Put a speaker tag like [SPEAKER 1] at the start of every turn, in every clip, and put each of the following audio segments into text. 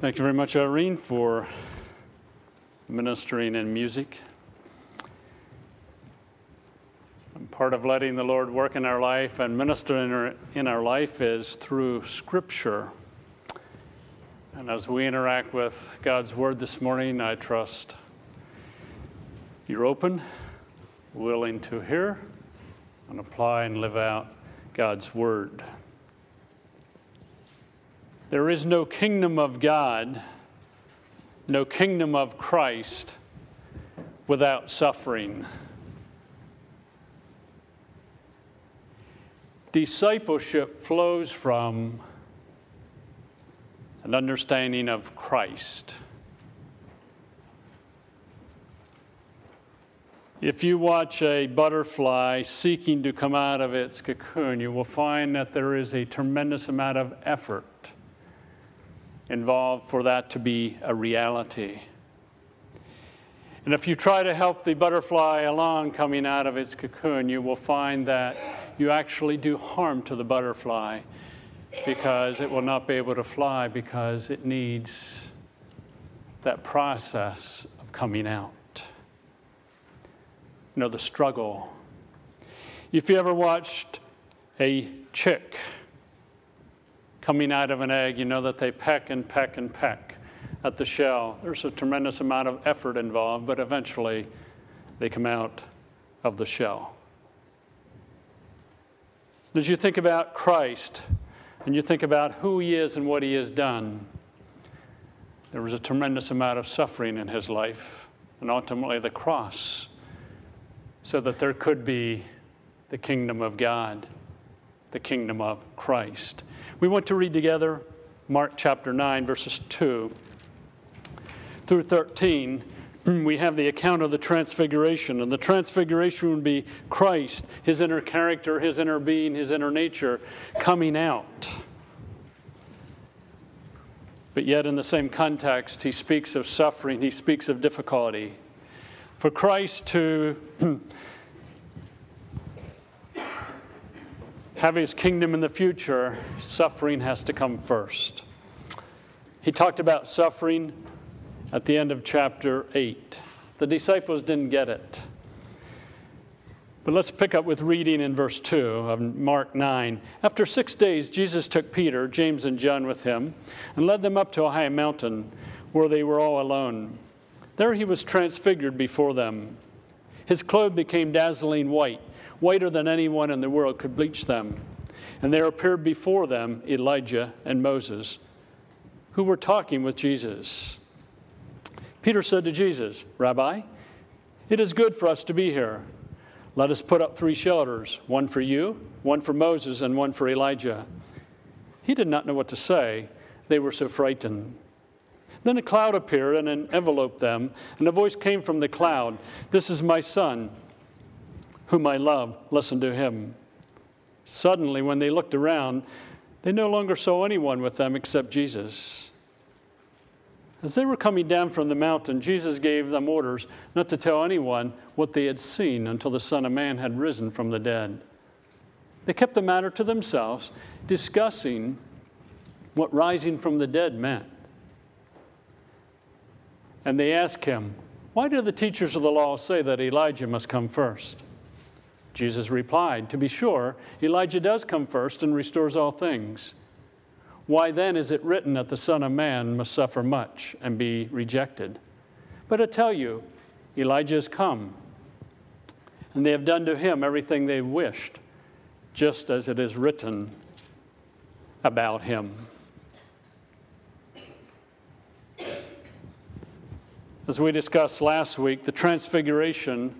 [SPEAKER 1] Thank you very much, Irene, for ministering in music. And part of letting the Lord work in our life and minister in our, in our life is through Scripture. And as we interact with God's Word this morning, I trust you're open, willing to hear, and apply and live out God's Word. There is no kingdom of God, no kingdom of Christ without suffering. Discipleship flows from an understanding of Christ. If you watch a butterfly seeking to come out of its cocoon, you will find that there is a tremendous amount of effort involved for that to be a reality. And if you try to help the butterfly along coming out of its cocoon, you will find that you actually do harm to the butterfly because it will not be able to fly because it needs that process of coming out. You know, the struggle. If you ever watched a chick, coming out of an egg, you know that they peck and peck and peck at the shell. There's a tremendous amount of effort involved, but eventually they come out of the shell. As you think about Christ and you think about who he is and what he has done, there was a tremendous amount of suffering in his life and ultimately the cross so that there could be the kingdom of God, the kingdom of Christ. We want to read together Mark chapter 9, verses 2 through 13. We have the account of the transfiguration, and the transfiguration would be Christ, his inner character, his inner being, his inner nature coming out. But yet, in the same context, he speaks of suffering, he speaks of difficulty. For Christ to have his kingdom in the future, suffering has to come first. He talked about suffering at the end of chapter 8. The disciples didn't get it. But let's pick up with reading in verse 2 of Mark 9. After six days, Jesus took Peter, James, and John with him and led them up to a high mountain where they were all alone. There he was transfigured before them. His clothes became dazzling white whiter than anyone in the world could bleach them. And there appeared before them Elijah and Moses, who were talking with Jesus. Peter said to Jesus, Rabbi, it is good for us to be here. Let us put up three shelters one for you, one for Moses, and one for Elijah. He did not know what to say. They were so frightened. Then a cloud appeared and enveloped them, and a voice came from the cloud This is my son whom I love, listen to him. Suddenly, when they looked around, they no longer saw anyone with them except Jesus. As they were coming down from the mountain, Jesus gave them orders not to tell anyone what they had seen until the Son of Man had risen from the dead. They kept the matter to themselves, discussing what rising from the dead meant. And they asked him, Why do the teachers of the law say that Elijah must come first? Jesus replied, To be sure, Elijah does come first and restores all things. Why then is it written that the Son of Man must suffer much and be rejected? But I tell you, Elijah has come, and they have done to him everything they wished, just as it is written about him. As we discussed last week, the transfiguration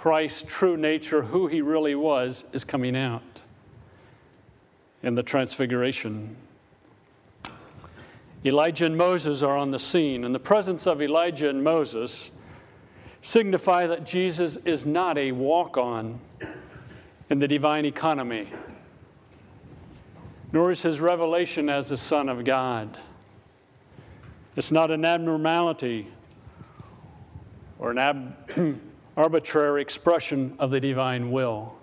[SPEAKER 1] Christ's true nature, who he really was, is coming out in the transfiguration. Elijah and Moses are on the scene, and the presence of Elijah and Moses signify that Jesus is not a walk on in the divine economy, nor is his revelation as the Son of God. It's not an abnormality or an ab- arbitrary expression of the divine will.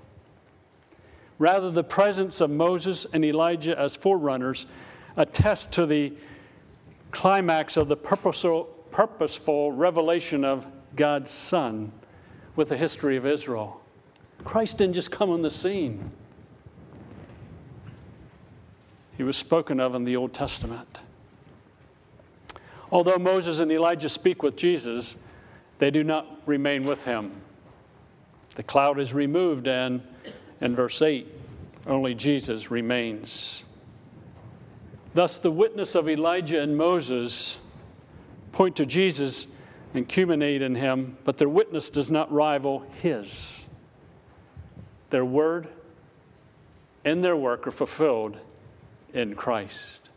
[SPEAKER 1] Rather, the presence of Moses and Elijah as forerunners attest to the climax of the purposeful, purposeful revelation of God's Son with the history of Israel. Christ didn't just come on the scene, he was spoken of in the Old Testament. Although Moses and Elijah speak with Jesus, they do not remain with him. The cloud is removed, and in verse 8, only Jesus remains. Thus, the witness of Elijah and Moses point to Jesus and culminate in him, but their witness does not rival his. Their word and their work are fulfilled in Christ.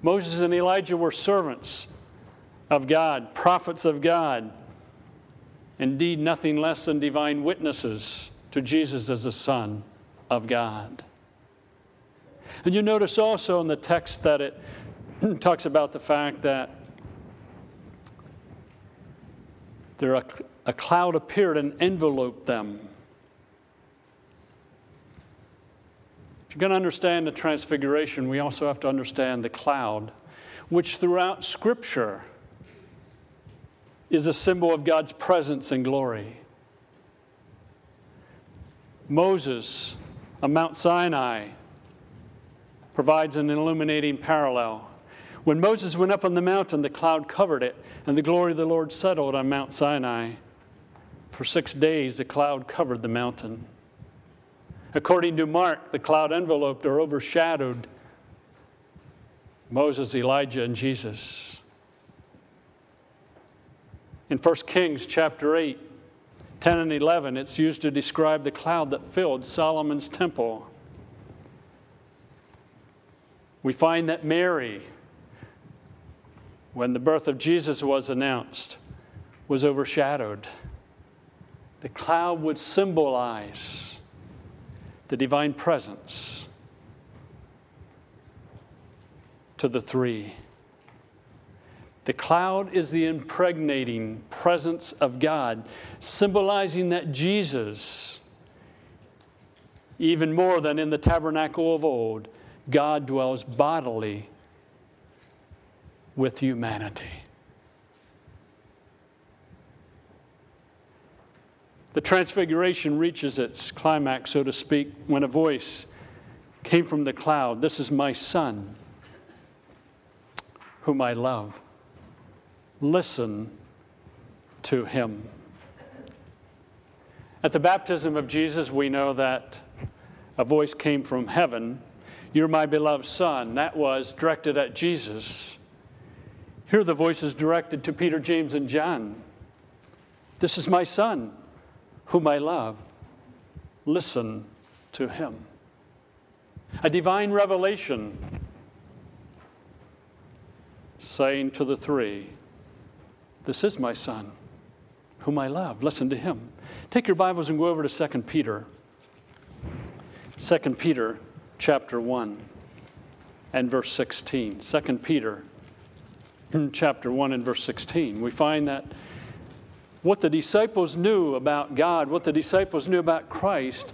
[SPEAKER 1] Moses and Elijah were servants of God, prophets of God, indeed, nothing less than divine witnesses to Jesus as the Son of God. And you notice also in the text that it talks about the fact that there a, a cloud appeared and enveloped them. If you're going to understand the transfiguration, we also have to understand the cloud, which throughout Scripture is a symbol of God's presence and glory. Moses on Mount Sinai provides an illuminating parallel. When Moses went up on the mountain, the cloud covered it, and the glory of the Lord settled on Mount Sinai. For six days, the cloud covered the mountain. According to Mark, the cloud enveloped or overshadowed Moses, Elijah, and Jesus. In 1 Kings chapter 8, 10 and 11, it's used to describe the cloud that filled Solomon's temple. We find that Mary, when the birth of Jesus was announced, was overshadowed. The cloud would symbolize the divine presence to the three. The cloud is the impregnating presence of God, symbolizing that Jesus, even more than in the tabernacle of old, God dwells bodily with humanity. The transfiguration reaches its climax, so to speak, when a voice came from the cloud This is my son, whom I love. Listen to him. At the baptism of Jesus, we know that a voice came from heaven you're my beloved Son. That was directed at Jesus. Here the voice is directed to Peter, James, and John. This is my Son, whom I love. Listen to him. A divine revelation saying to the three, This is my Son, whom I love. Listen to him. Take your Bibles and go over to 2 Peter. 2 Peter chapter 1 and verse 16. 2 Peter chapter 1 and verse 16. We find that what the disciples knew about God, what the disciples knew about Christ,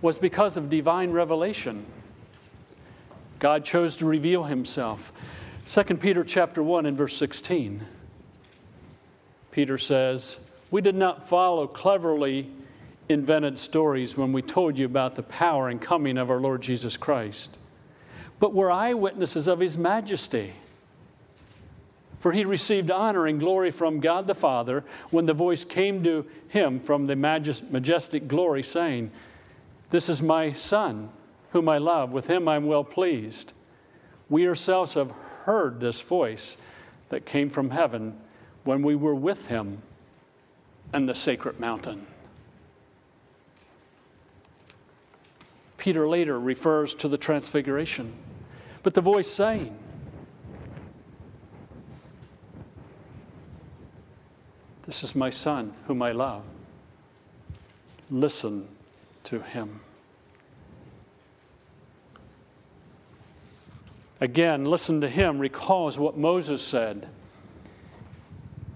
[SPEAKER 1] was because of divine revelation. God chose to reveal himself. 2 Peter chapter 1 and verse 16. Peter says, We did not follow cleverly invented stories when we told you about the power and coming of our Lord Jesus Christ, but were eyewitnesses of his majesty. For he received honor and glory from God the Father when the voice came to him from the majestic glory, saying, This is my Son, whom I love. With him I'm well pleased. We ourselves have heard this voice that came from heaven when we were with him on the sacred mountain. Peter later refers to the transfiguration. But the voice saying, This is my son whom I love. Listen to him. Again, listen to him recalls what Moses said.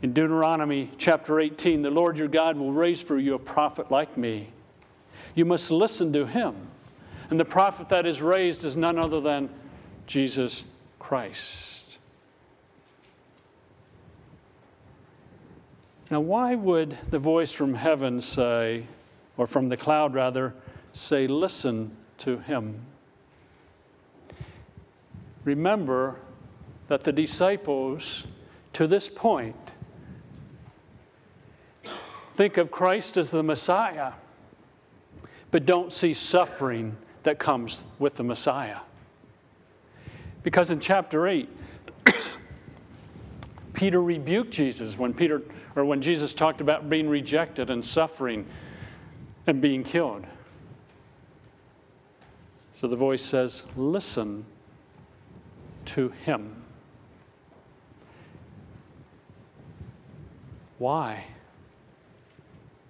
[SPEAKER 1] In Deuteronomy chapter 18, the Lord your God will raise for you a prophet like me. You must listen to him. And the prophet that is raised is none other than Jesus Christ. Now, why would the voice from heaven say, or from the cloud rather, say, Listen to him? Remember that the disciples to this point think of Christ as the Messiah, but don't see suffering that comes with the Messiah. Because in chapter 8, Peter rebuked Jesus when Peter or when Jesus talked about being rejected and suffering and being killed. So the voice says, Listen to him. Why?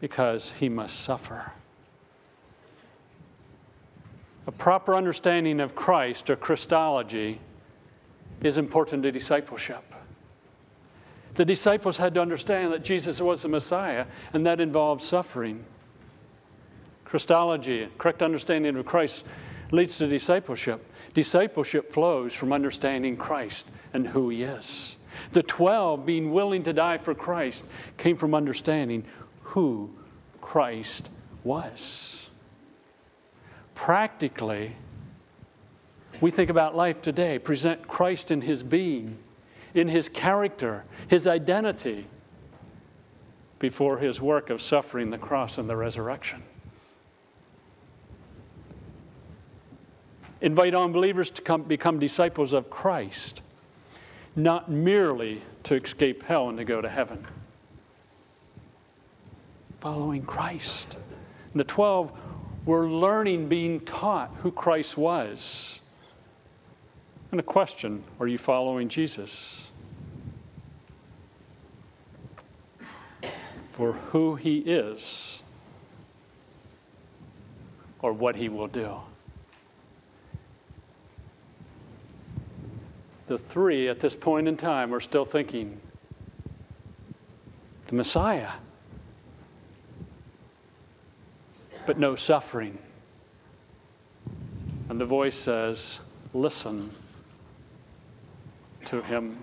[SPEAKER 1] Because he must suffer. A proper understanding of Christ or Christology is important to discipleship. The disciples had to understand that Jesus was the Messiah, and that involved suffering. Christology, correct understanding of Christ, leads to discipleship. Discipleship flows from understanding Christ and who He is. The 12 being willing to die for Christ came from understanding who Christ was. Practically, we think about life today, present Christ in His being, in His character, His identity, before His work of suffering the cross and the resurrection. invite unbelievers to come, become disciples of Christ, not merely to escape hell and to go to heaven. Following Christ. And the 12 were learning, being taught who Christ was. And the question Are you following Jesus? For who he is or what he will do. the three at this point in time are still thinking the Messiah, but no suffering. And the voice says, Listen to him.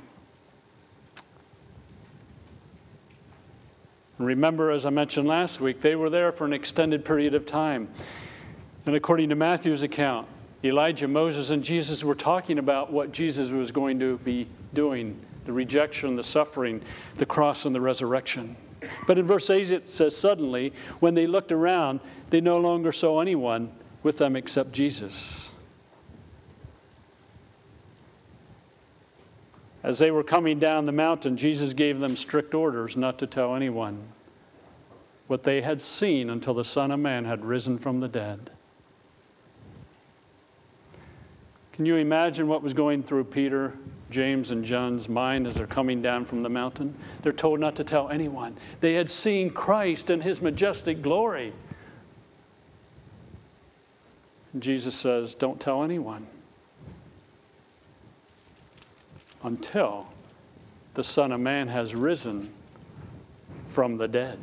[SPEAKER 1] remember, as I mentioned last week, they were there for an extended period of time. And according to Matthew's account, Elijah, Moses, and Jesus were talking about what Jesus was going to be doing the rejection, the suffering, the cross, and the resurrection. But in verse 8 it says, Suddenly, when they looked around, they no longer saw anyone with them except Jesus. As they were coming down the mountain, Jesus gave them strict orders not to tell anyone what they had seen until the Son of Man had risen from the dead. Can you imagine what was going through Peter, James, and John's mind as they're coming down from the mountain? They're told not to tell anyone. They had seen Christ in his majestic glory. And Jesus says, Don't tell anyone until the Son of Man has risen from the dead.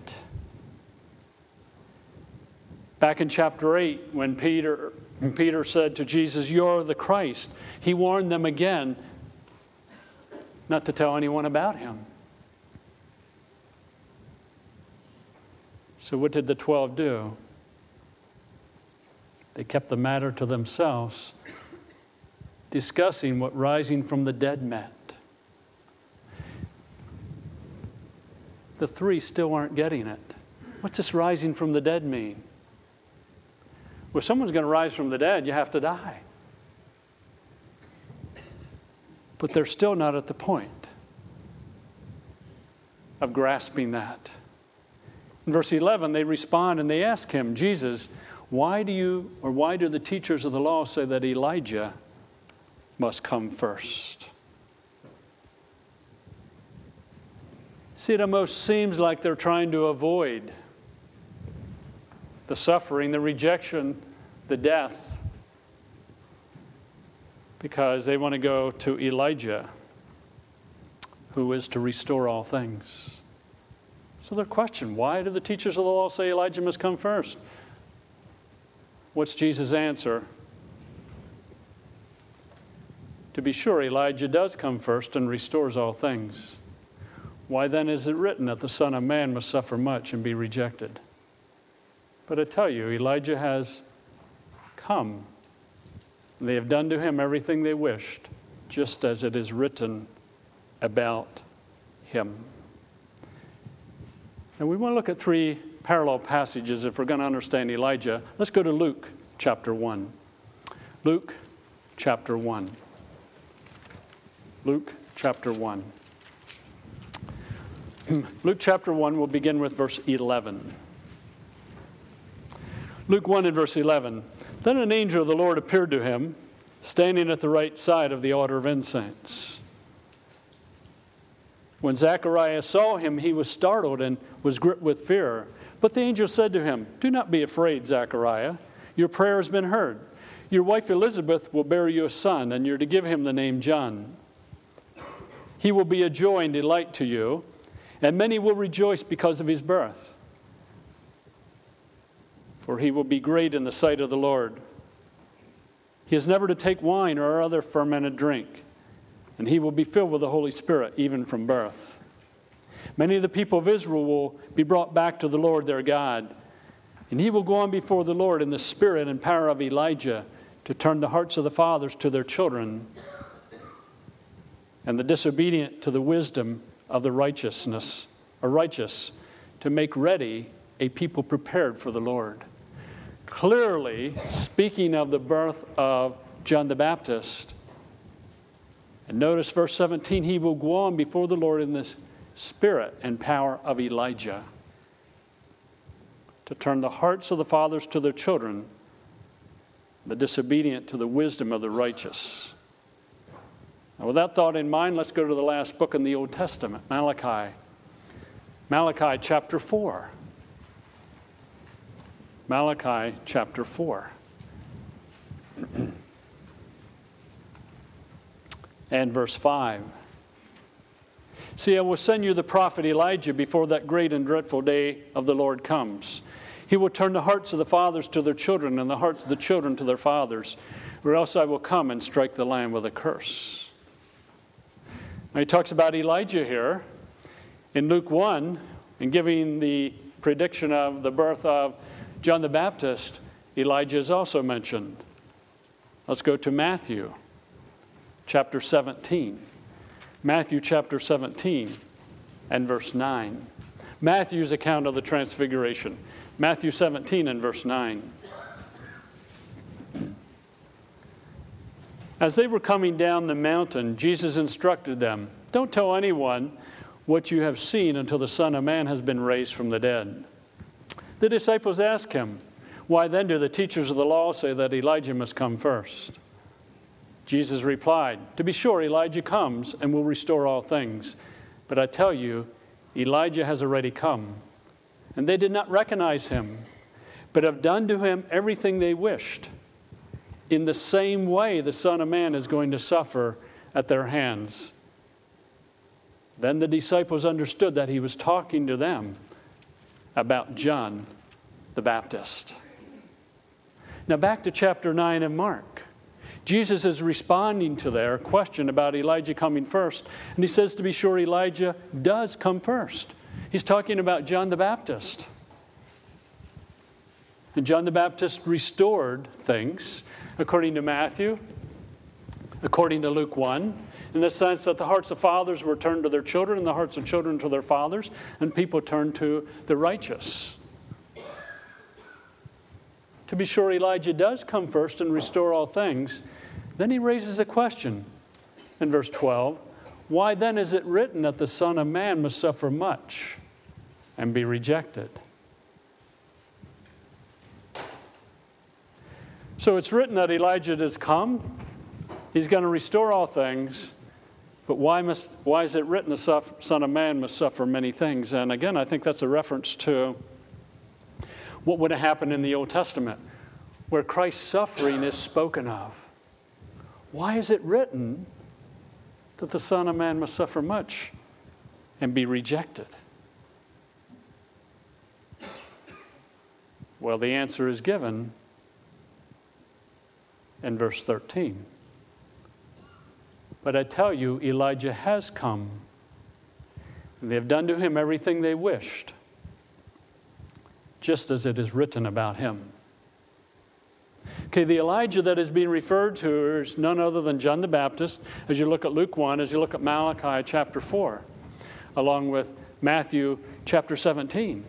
[SPEAKER 1] Back in chapter 8, when Peter Peter said to Jesus, You're the Christ. He warned them again not to tell anyone about him. So, what did the 12 do? They kept the matter to themselves, discussing what rising from the dead meant. The three still aren't getting it. What's this rising from the dead mean? Well, someone's going to rise from the dead, you have to die. But they're still not at the point of grasping that. In verse 11, they respond and they ask him, Jesus, why do you, or why do the teachers of the law say that Elijah must come first? See, it almost seems like they're trying to avoid the suffering, the rejection, the death, because they want to go to Elijah, who is to restore all things. So their question why do the teachers of the law say Elijah must come first? What's Jesus' answer? To be sure, Elijah does come first and restores all things. Why then is it written that the Son of Man must suffer much and be rejected? But I tell you, Elijah has come. They have done to him everything they wished, just as it is written about him. And we want to look at three parallel passages if we're going to understand Elijah. Let's go to Luke chapter 1. Luke chapter 1. Luke chapter 1. Luke chapter 1 will begin with verse 11. Luke 1 and verse 11. Then an angel of the Lord appeared to him, standing at the right side of the altar of incense. When Zacharias saw him, he was startled and was gripped with fear. But the angel said to him, Do not be afraid, Zachariah. Your prayer has been heard. Your wife Elizabeth will bear you a son, and you're to give him the name John. He will be a joy and delight to you, and many will rejoice because of his birth. For he will be great in the sight of the Lord. He is never to take wine or other fermented drink, and he will be filled with the Holy Spirit even from birth. Many of the people of Israel will be brought back to the Lord their God, and he will go on before the Lord in the spirit and power of Elijah to turn the hearts of the fathers to their children and the disobedient to the wisdom of the righteousness or righteous to make ready a people prepared for the Lord. Clearly, speaking of the birth of John the Baptist, and notice verse 17, he will go on before the Lord in the spirit and power of Elijah to turn the hearts of the fathers to their children, the disobedient to the wisdom of the righteous. Now, with that thought in mind, let's go to the last book in the Old Testament, Malachi. Malachi chapter 4. Malachi chapter 4. and verse 5. See, I will send you the prophet Elijah before that great and dreadful day of the Lord comes. He will turn the hearts of the fathers to their children and the hearts of the children to their fathers, or else I will come and strike the land with a curse. Now, he talks about Elijah here in Luke 1 and giving the prediction of the birth of John the Baptist. Elijah is also mentioned. Let's go to Matthew chapter 17. Matthew chapter 17 and verse 9. Matthew's account of the transfiguration. Matthew 17 and verse 9. As they were coming down the mountain, Jesus instructed them Don't tell anyone what you have seen until the Son of Man has been raised from the dead. The disciples asked him, Why then do the teachers of the law say that Elijah must come first? Jesus replied, To be sure, Elijah comes and will restore all things. But I tell you, Elijah has already come. And they did not recognize him, but have done to him everything they wished. In the same way, the Son of Man is going to suffer at their hands. Then the disciples understood that he was talking to them about John the Baptist. Now, back to chapter 9 of Mark. Jesus is responding to their question about Elijah coming first. And he says, to be sure, Elijah does come first. He's talking about John the Baptist. And John the Baptist restored things, according to Matthew, according to Luke 1, in the sense that the hearts of fathers were turned to their children, and the hearts of children to their fathers, and people turned to the righteous. To be sure, Elijah does come first and restore all things. Then he raises a question in verse 12 Why then is it written that the Son of Man must suffer much and be rejected? So it's written that Elijah does come, he's going to restore all things. But why, must, why is it written the Son of Man must suffer many things? And again, I think that's a reference to what would have happened in the Old Testament, where Christ's suffering is spoken of. Why is it written that the Son of Man must suffer much and be rejected? Well, the answer is given in verse 13. But I tell you, Elijah has come And they have done to him everything they wished, just as it is written about him. Okay, the Elijah that is being referred to is none other than John the Baptist, as you look at Luke 1, as you look at Malachi chapter 4, along with Matthew chapter 17.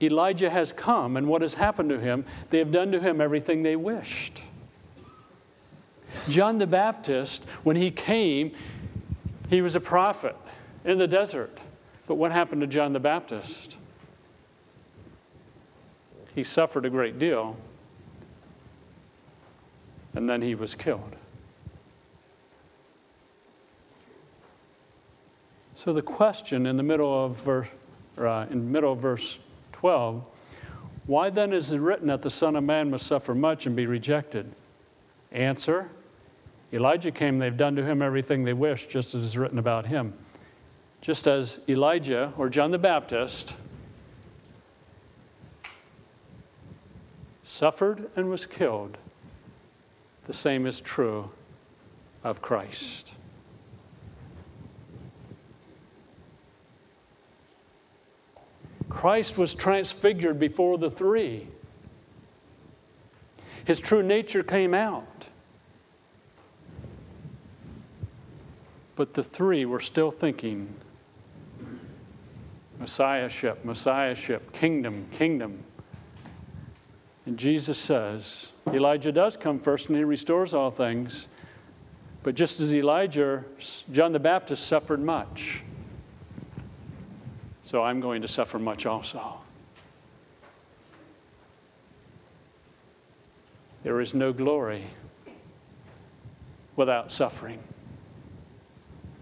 [SPEAKER 1] Elijah has come, and what has happened to him? They have done to him everything they wished. John the Baptist, when he came, he was a prophet in the desert. But what happened to John the Baptist? He suffered a great deal, and then he was killed. So the question in the middle of verse, uh, in middle of verse 12, why then is it written that the Son of Man must suffer much and be rejected? Answer Elijah came, they've done to him everything they wish, just as is written about him. Just as Elijah or John the Baptist suffered and was killed, the same is true of Christ. Christ was transfigured before the three. His true nature came out. But the three were still thinking Messiahship, Messiahship, kingdom, kingdom. And Jesus says, Elijah does come first and he restores all things. But just as Elijah, John the Baptist suffered much. So I'm going to suffer much also. There is no glory without suffering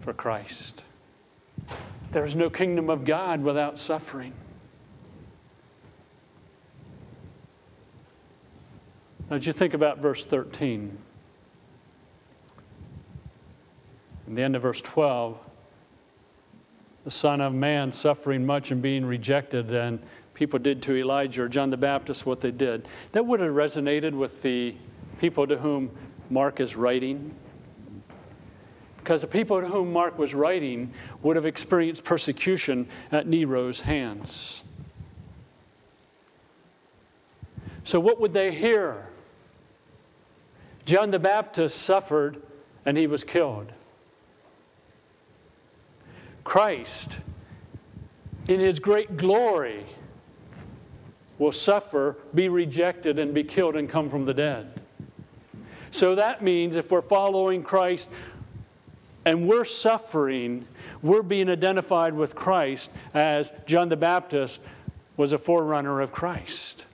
[SPEAKER 1] for Christ. There is no kingdom of God without suffering. Now, as you think about verse 13, and the end of verse 12, the Son of Man suffering much and being rejected, and people did to Elijah or John the Baptist what they did. That would have resonated with the people to whom Mark is writing because the people to whom Mark was writing would have experienced persecution at Nero's hands. So, what would they hear? John the Baptist suffered and he was killed. Christ, in his great glory, will suffer, be rejected, and be killed and come from the dead. So that means if we're following Christ, and we're suffering, we're being identified with Christ as John the Baptist was a forerunner of Christ.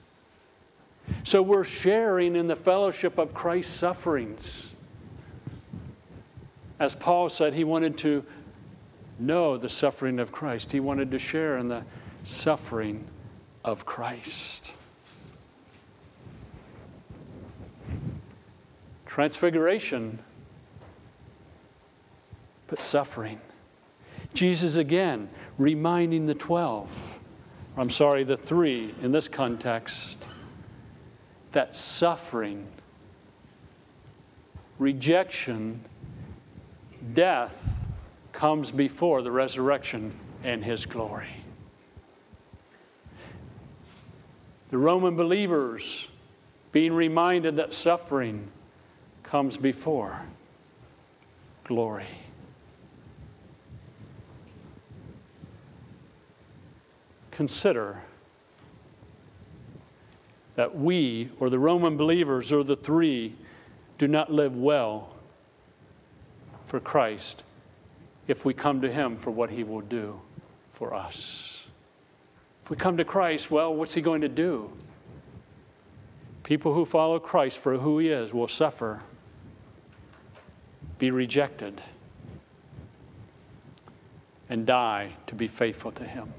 [SPEAKER 1] So we're sharing in the fellowship of Christ's sufferings. As Paul said, he wanted to know the suffering of Christ, he wanted to share in the suffering of Christ. Transfiguration but suffering. Jesus again reminding the 12, I'm sorry, the three in this context, that suffering, rejection, death comes before the resurrection and his glory. The Roman believers being reminded that suffering comes before glory. Consider that we, or the Roman believers, or the three, do not live well for Christ if we come to Him for what He will do for us. If we come to Christ, well, what's He going to do? People who follow Christ for who He is will suffer, be rejected, and die to be faithful to Him.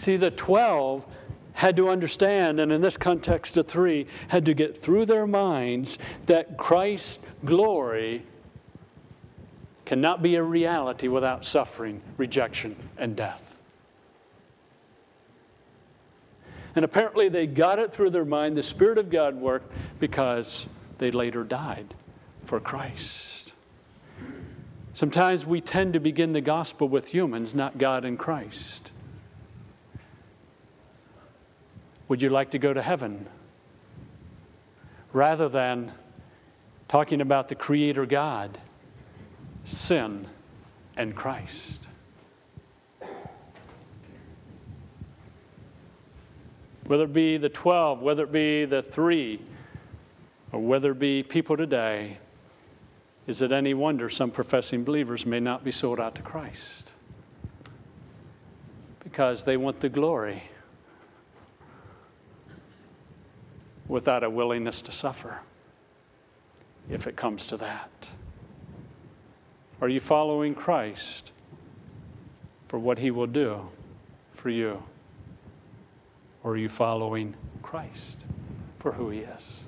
[SPEAKER 1] See, the 12 had to understand, and in this context, the three had to get through their minds that Christ's glory cannot be a reality without suffering, rejection, and death. And apparently, they got it through their mind. The Spirit of God worked because they later died for Christ. Sometimes we tend to begin the gospel with humans, not God and Christ. Would you like to go to heaven? Rather than talking about the Creator God, sin, and Christ. Whether it be the 12, whether it be the three, or whether it be people today, is it any wonder some professing believers may not be sold out to Christ? Because they want the glory without a willingness to suffer, if it comes to that. Are you following Christ for what he will do for you? Or are you following Christ for who he is?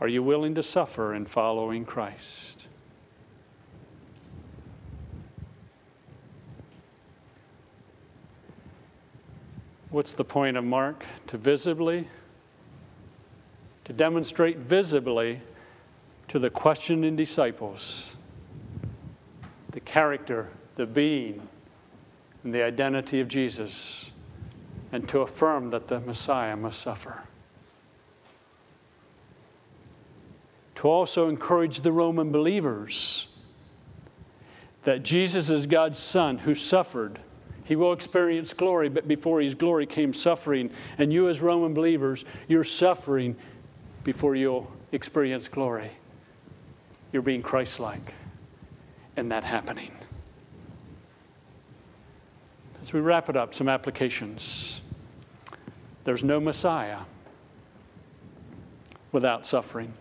[SPEAKER 1] Are you willing to suffer in following Christ? What's the point of Mark? To visibly, to demonstrate visibly to the questioning disciples the character, the being, and the identity of Jesus, and to affirm that the Messiah must suffer. To also encourage the Roman believers that Jesus is God's Son who suffered. He will experience glory, but before his glory came suffering. And you, as Roman believers, you're suffering before you'll experience glory you're being Christ like in that happening. As we wrap it up, some applications. There's no Messiah without suffering.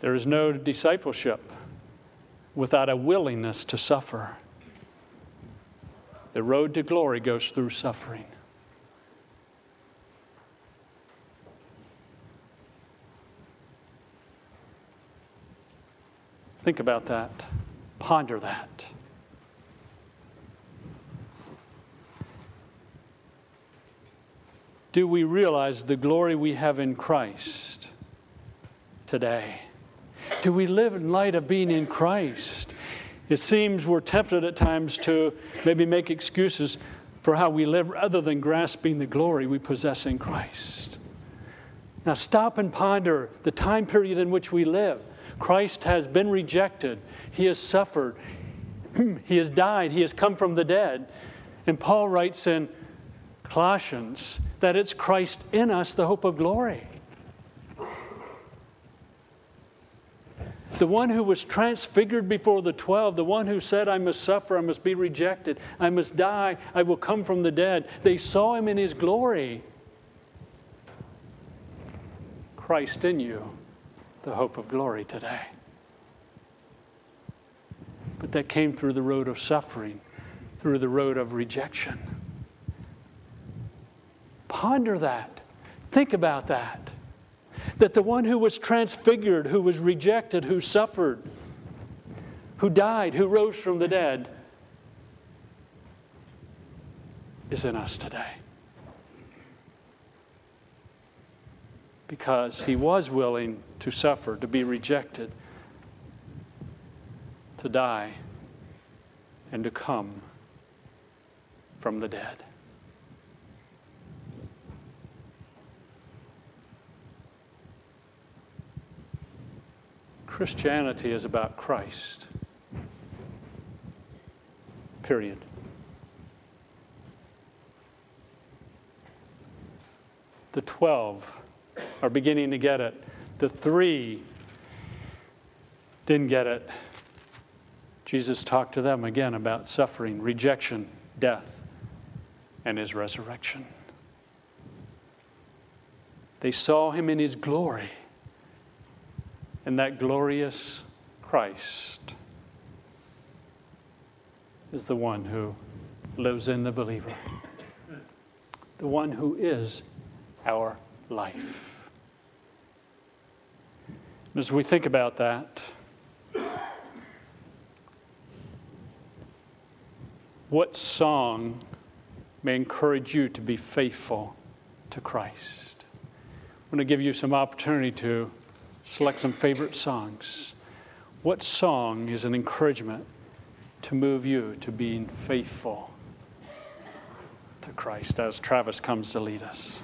[SPEAKER 1] There is no discipleship without a willingness to suffer. The road to glory goes through suffering. Think about that. Ponder that. Do we realize the glory we have in Christ today? Do we live in light of being in Christ? It seems we're tempted at times to maybe make excuses for how we live rather than grasping the glory we possess in Christ. Now, stop and ponder the time period in which we live. Christ has been rejected, he has suffered, he has died, he has come from the dead. And Paul writes in Colossians that it's Christ in us, the hope of glory. The one who was transfigured before the twelve, the one who said, I must suffer, I must be rejected, I must die, I will come from the dead. They saw him in his glory. Christ in you the hope of glory today. But that came through the road of suffering, through the road of rejection. Ponder that. Think about that. That the one who was transfigured, who was rejected, who suffered, who died, who rose from the dead, is in us today. because he was willing to suffer, to be rejected, to die, and to come from the dead. Christianity is about Christ. Period. The 12 are beginning to get it. The three didn't get it. Jesus talked to them again about suffering, rejection, death, and his resurrection. They saw him in his glory, and that glorious Christ is the one who lives in the believer, the one who is our life. As we think about that, what song may encourage you to be faithful to Christ? I'm going to give you some opportunity to select some favorite songs. What song is an encouragement to move you to being faithful to Christ as Travis comes to lead us?